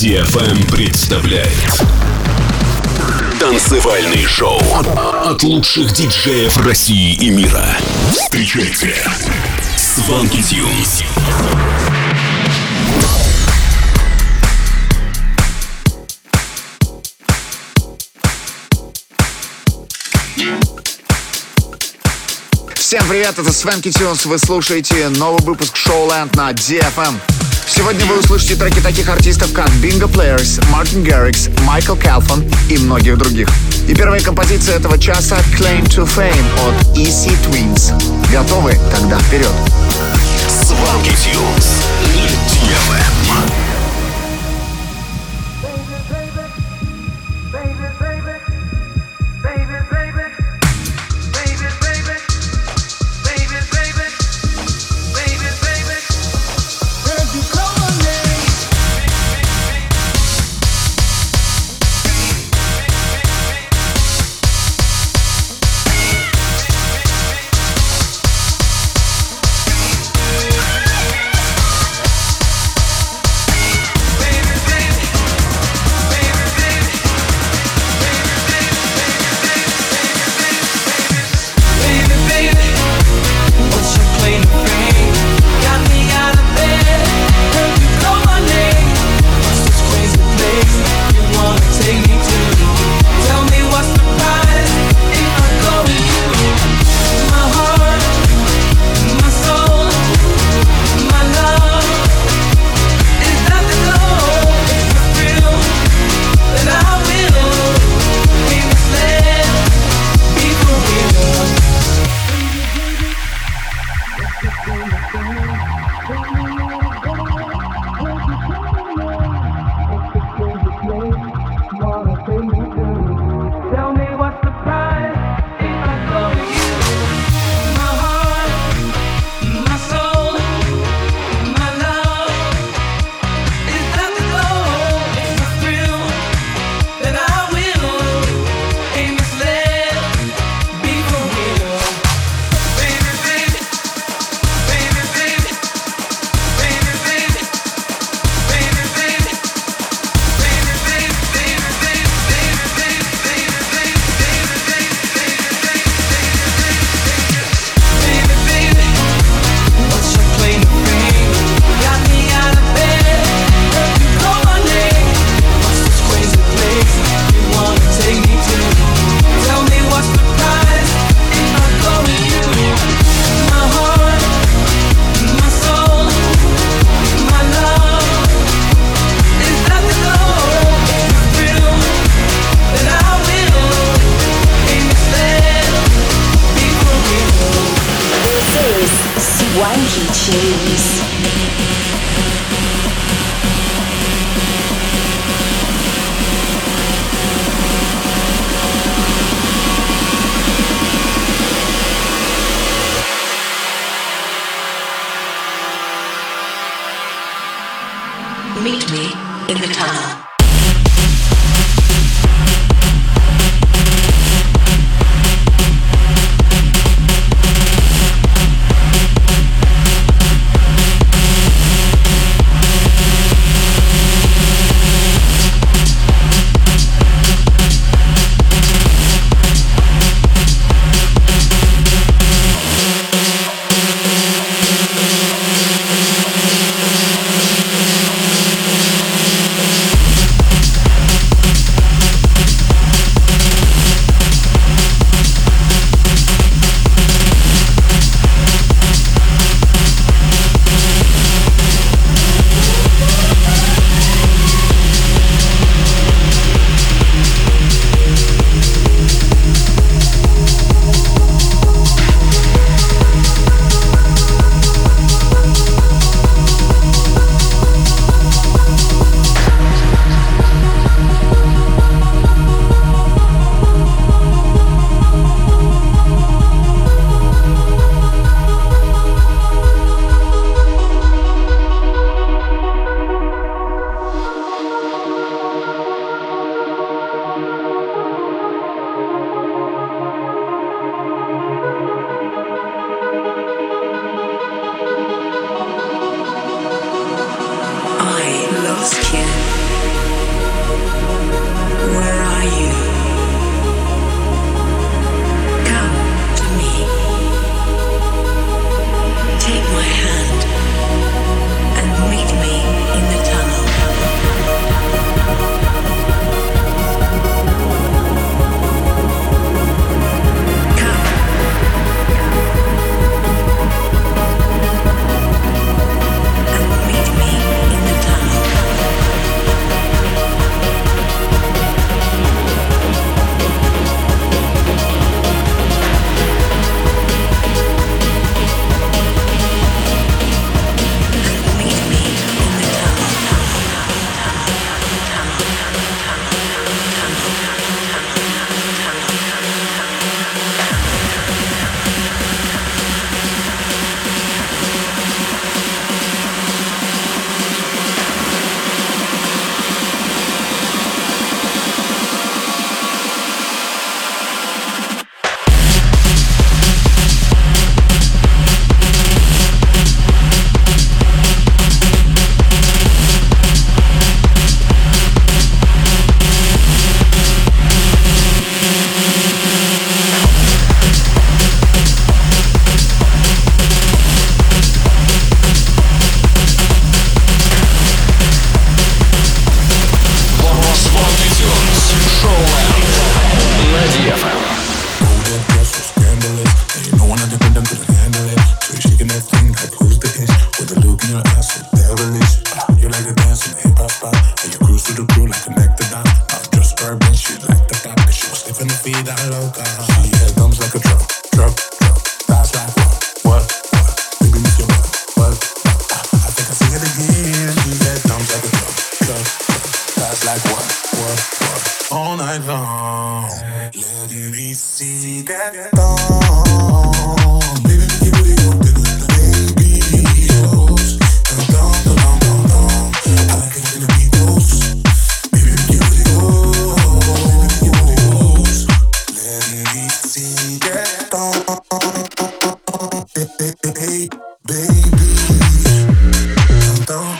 DFM представляет Танцевальный шоу от лучших диджеев России и мира. Встречайте Сванки Тюнс. Всем привет, это Свенки Тюнс. Вы слушаете новый выпуск Showland на DFM. Сегодня вы услышите треки таких артистов, как Bingo Players, Мартин Гаррикс, Майкл Калфон и многих других. И первая композиция этого часа Claim to Fame от EC Twins. Готовы? Тогда вперед. Сванки Тюнс на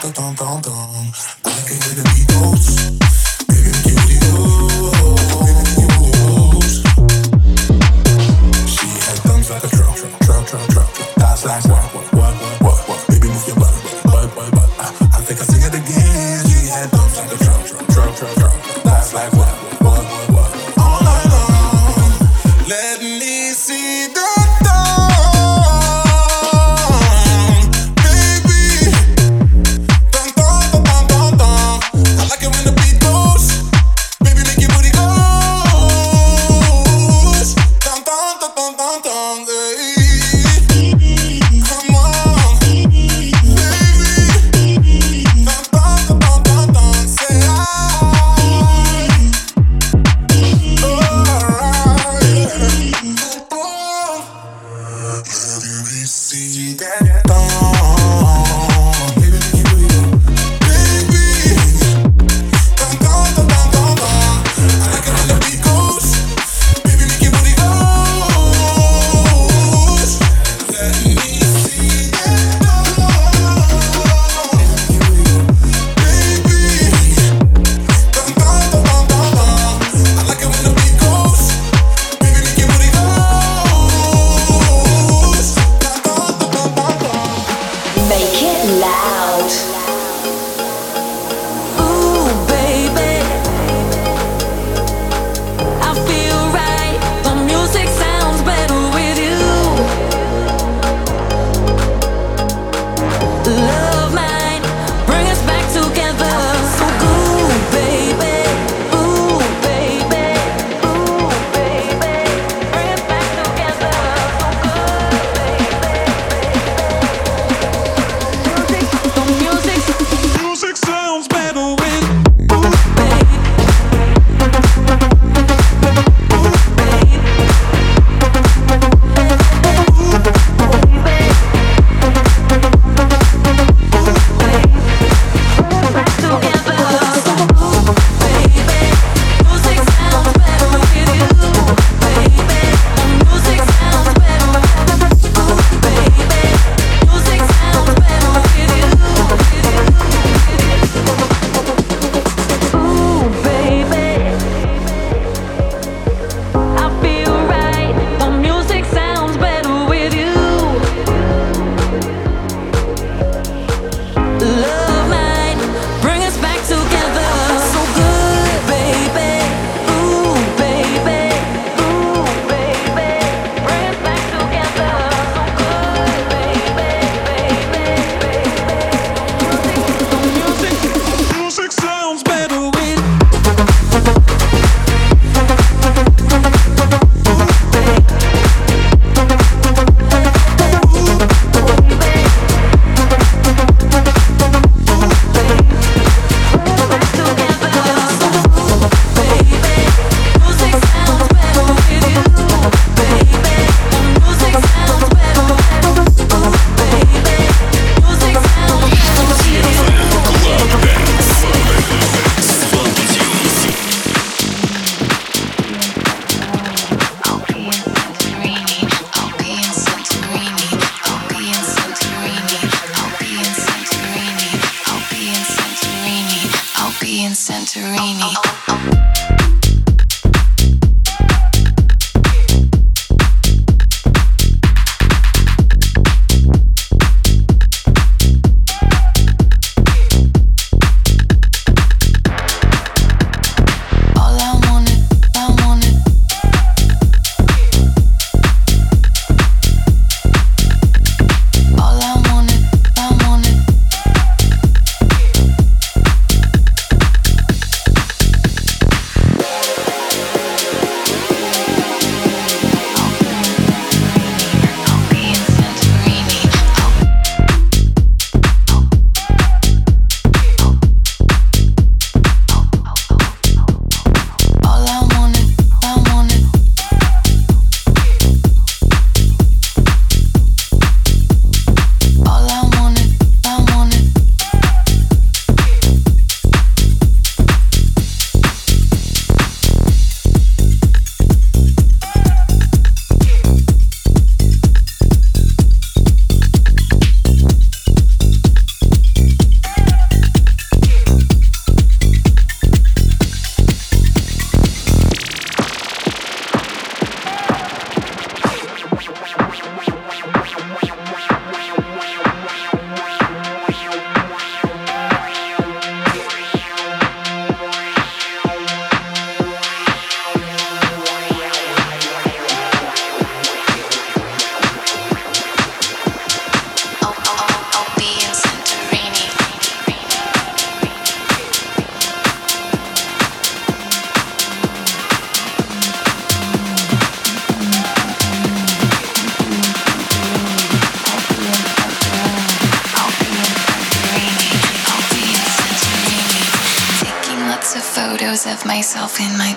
tanto, tanto. Santorini. Myself in my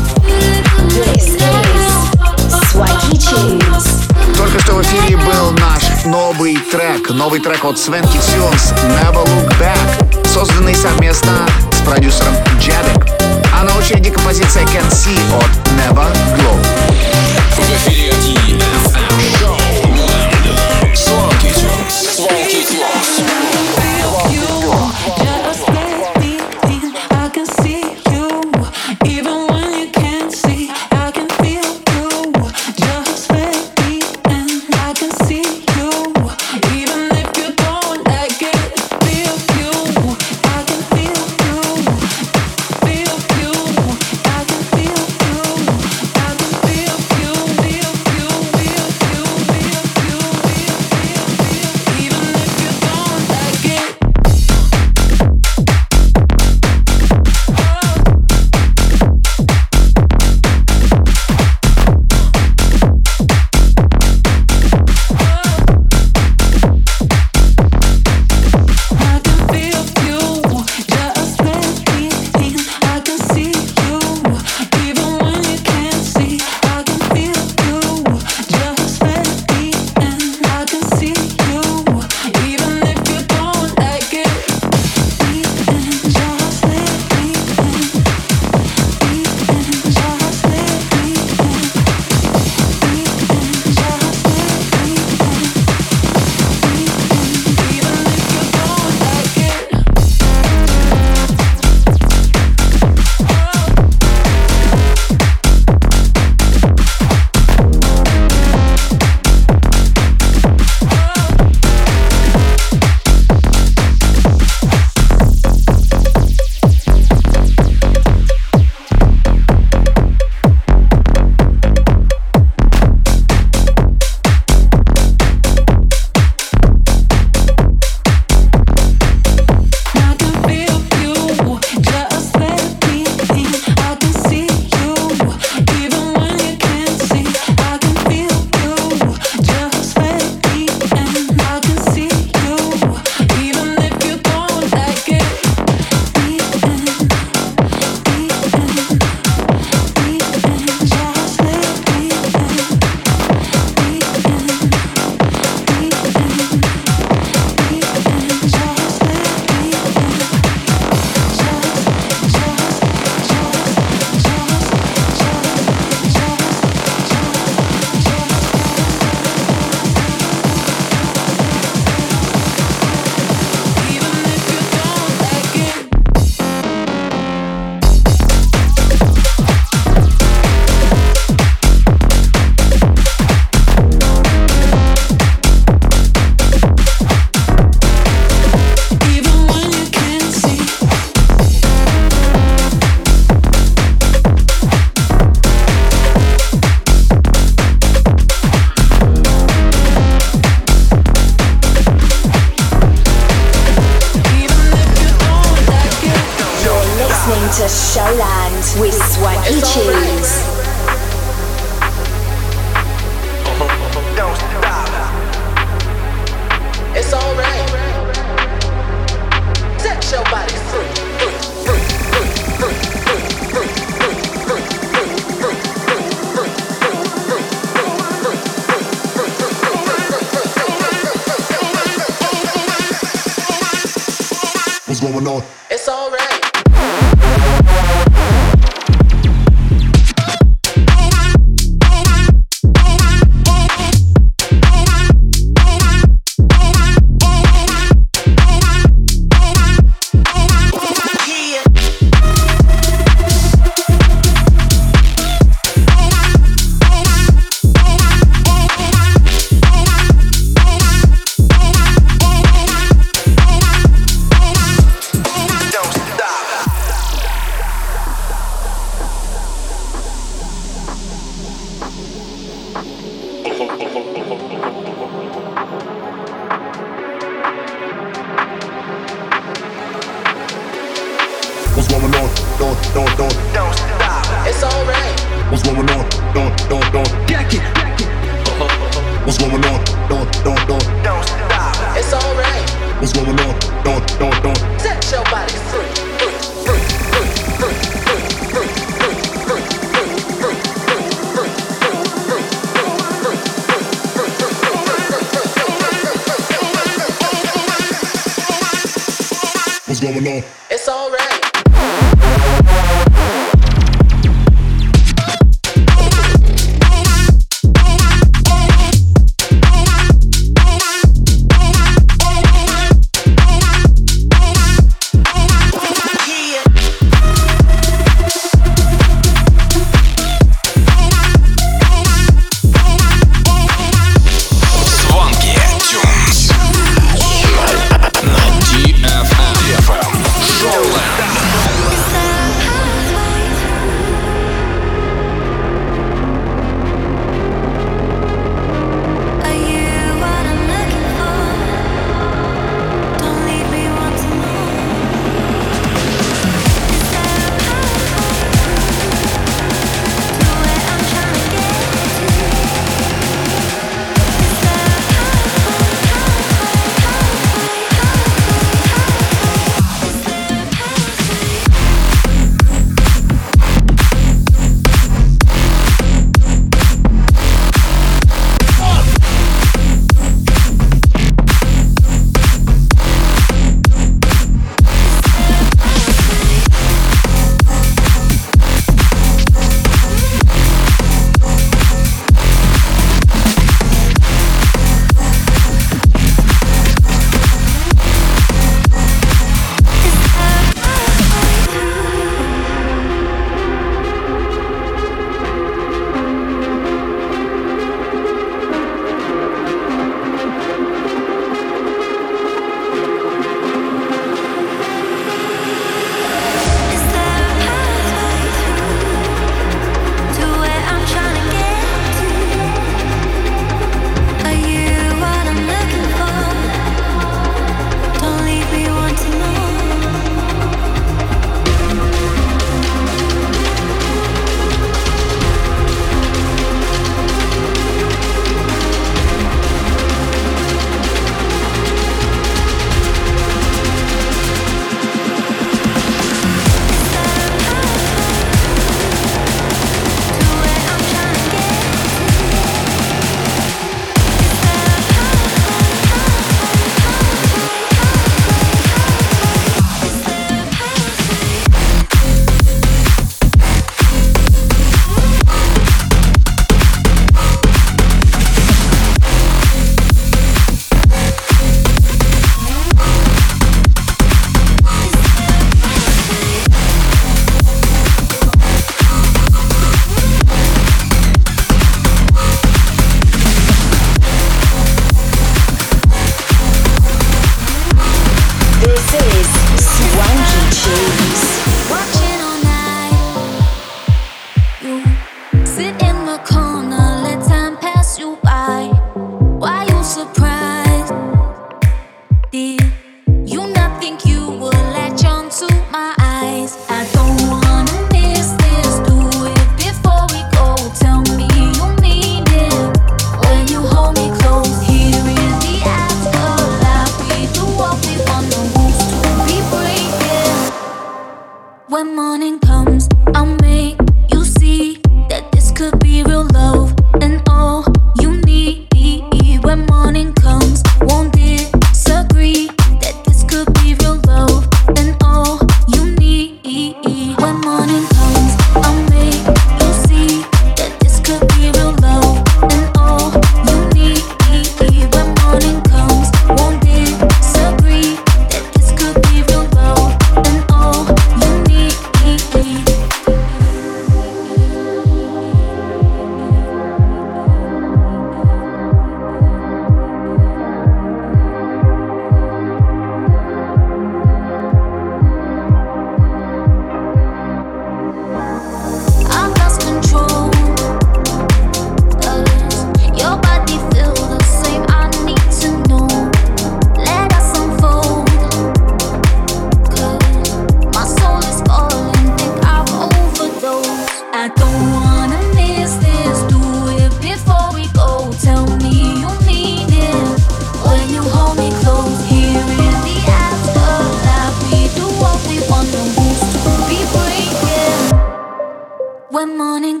One morning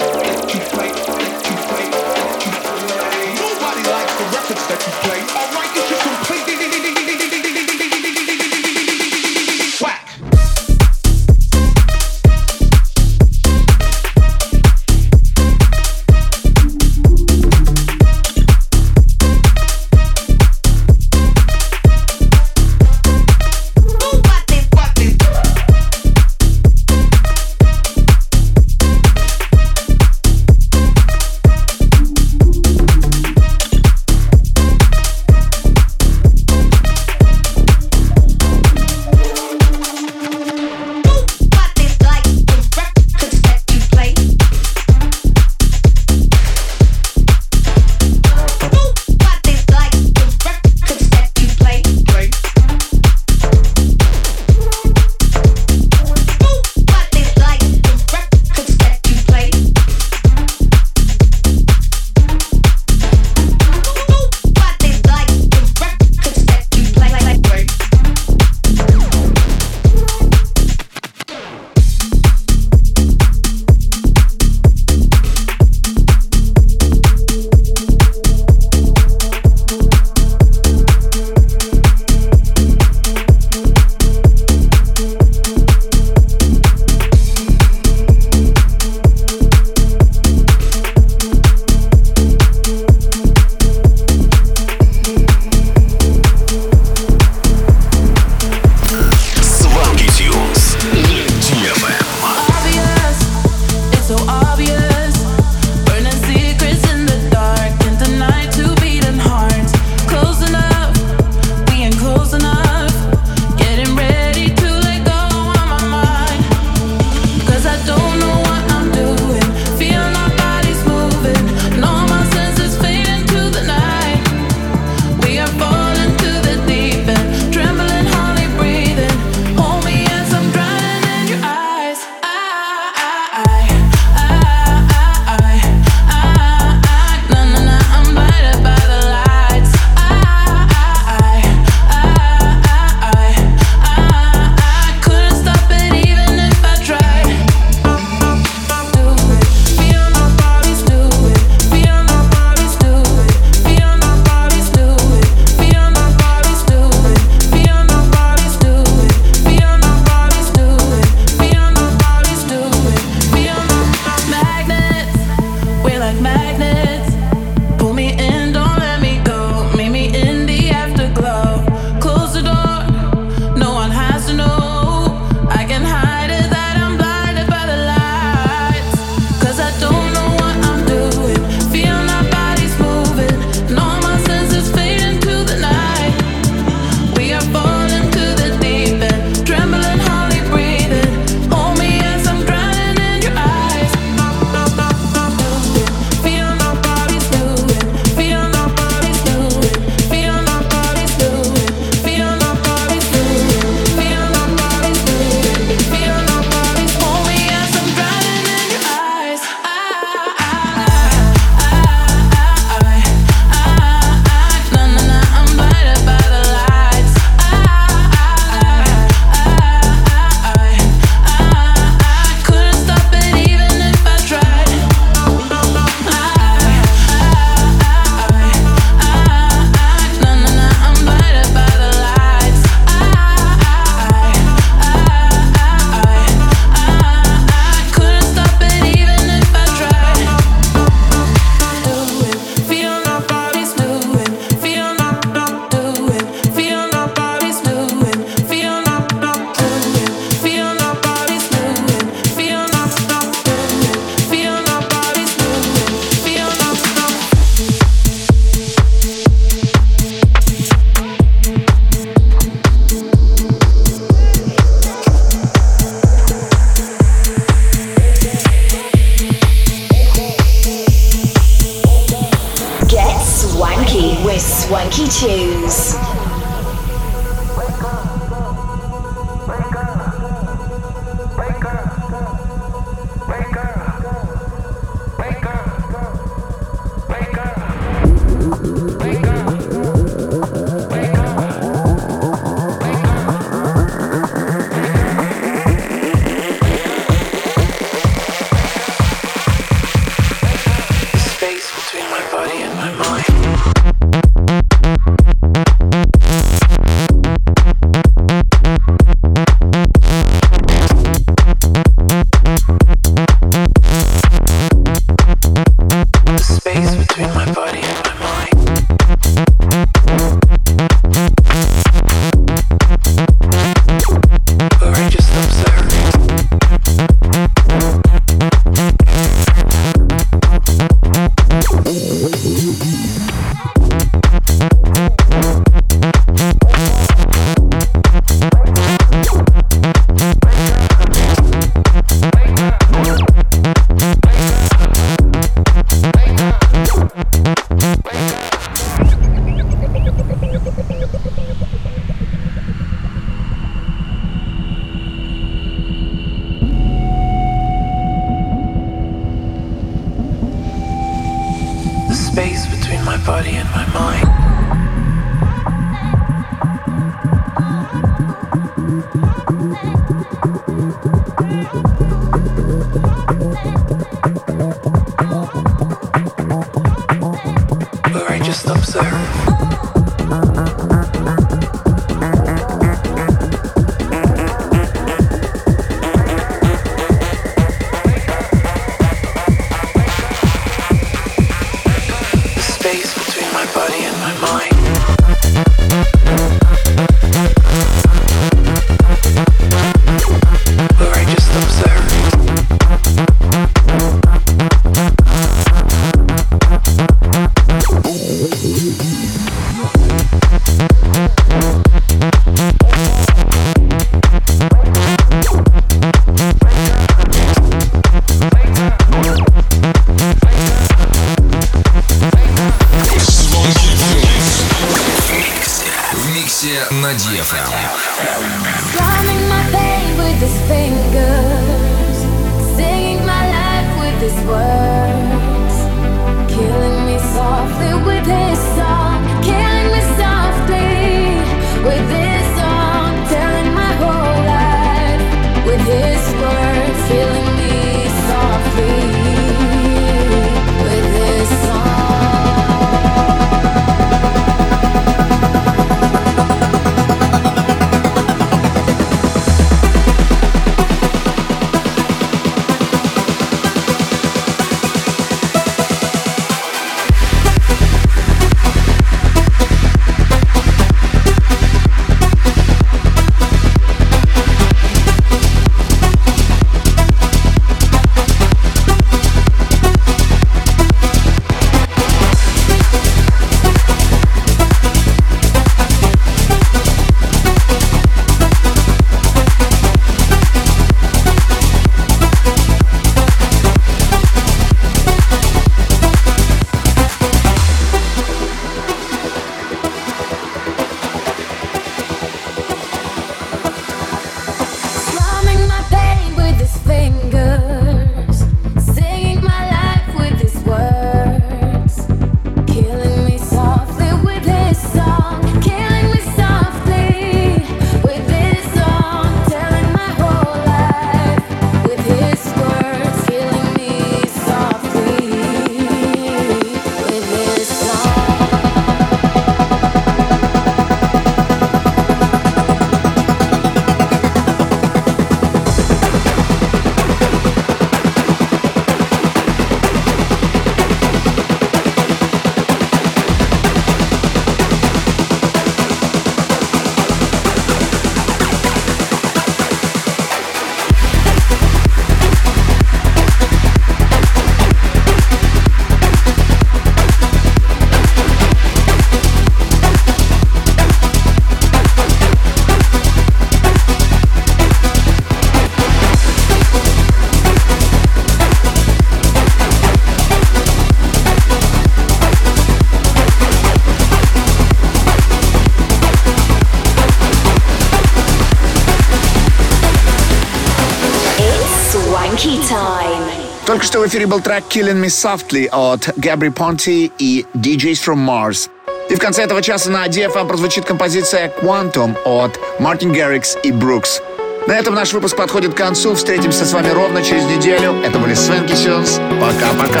эфире был трек Killing Me Softly от Габри Понти и DJs from Mars. И в конце этого часа на DFM прозвучит композиция Quantum от Мартин Гаррикс и Брукс. На этом наш выпуск подходит к концу. Встретимся с вами ровно через неделю. Это были Свенки Сюнс. Пока-пока.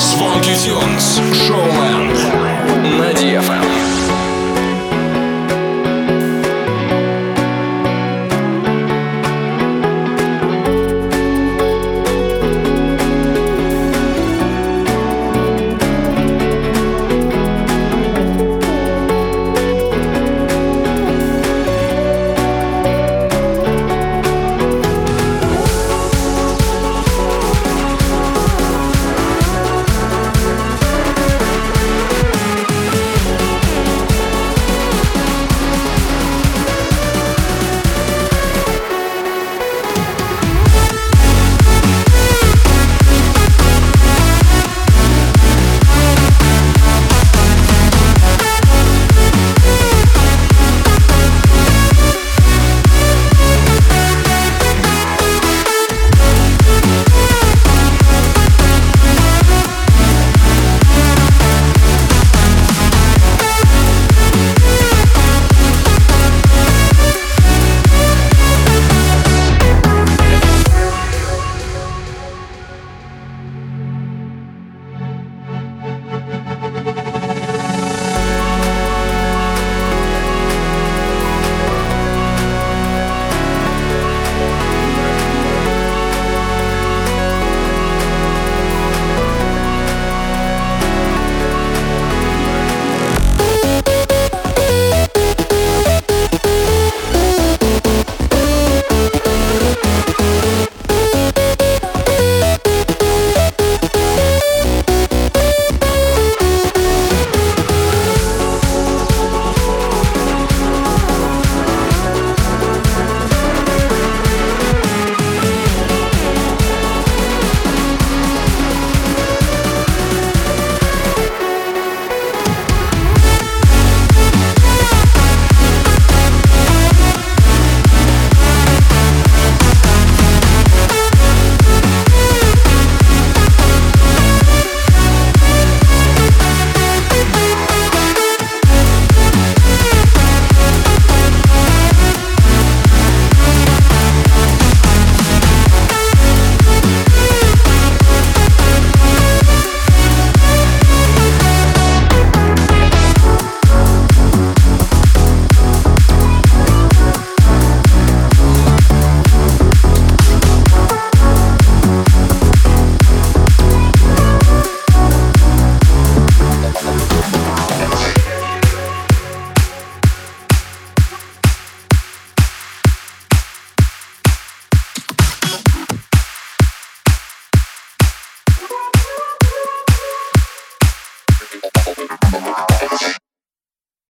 Звонки Тюнс. Шоуленд. На DFM.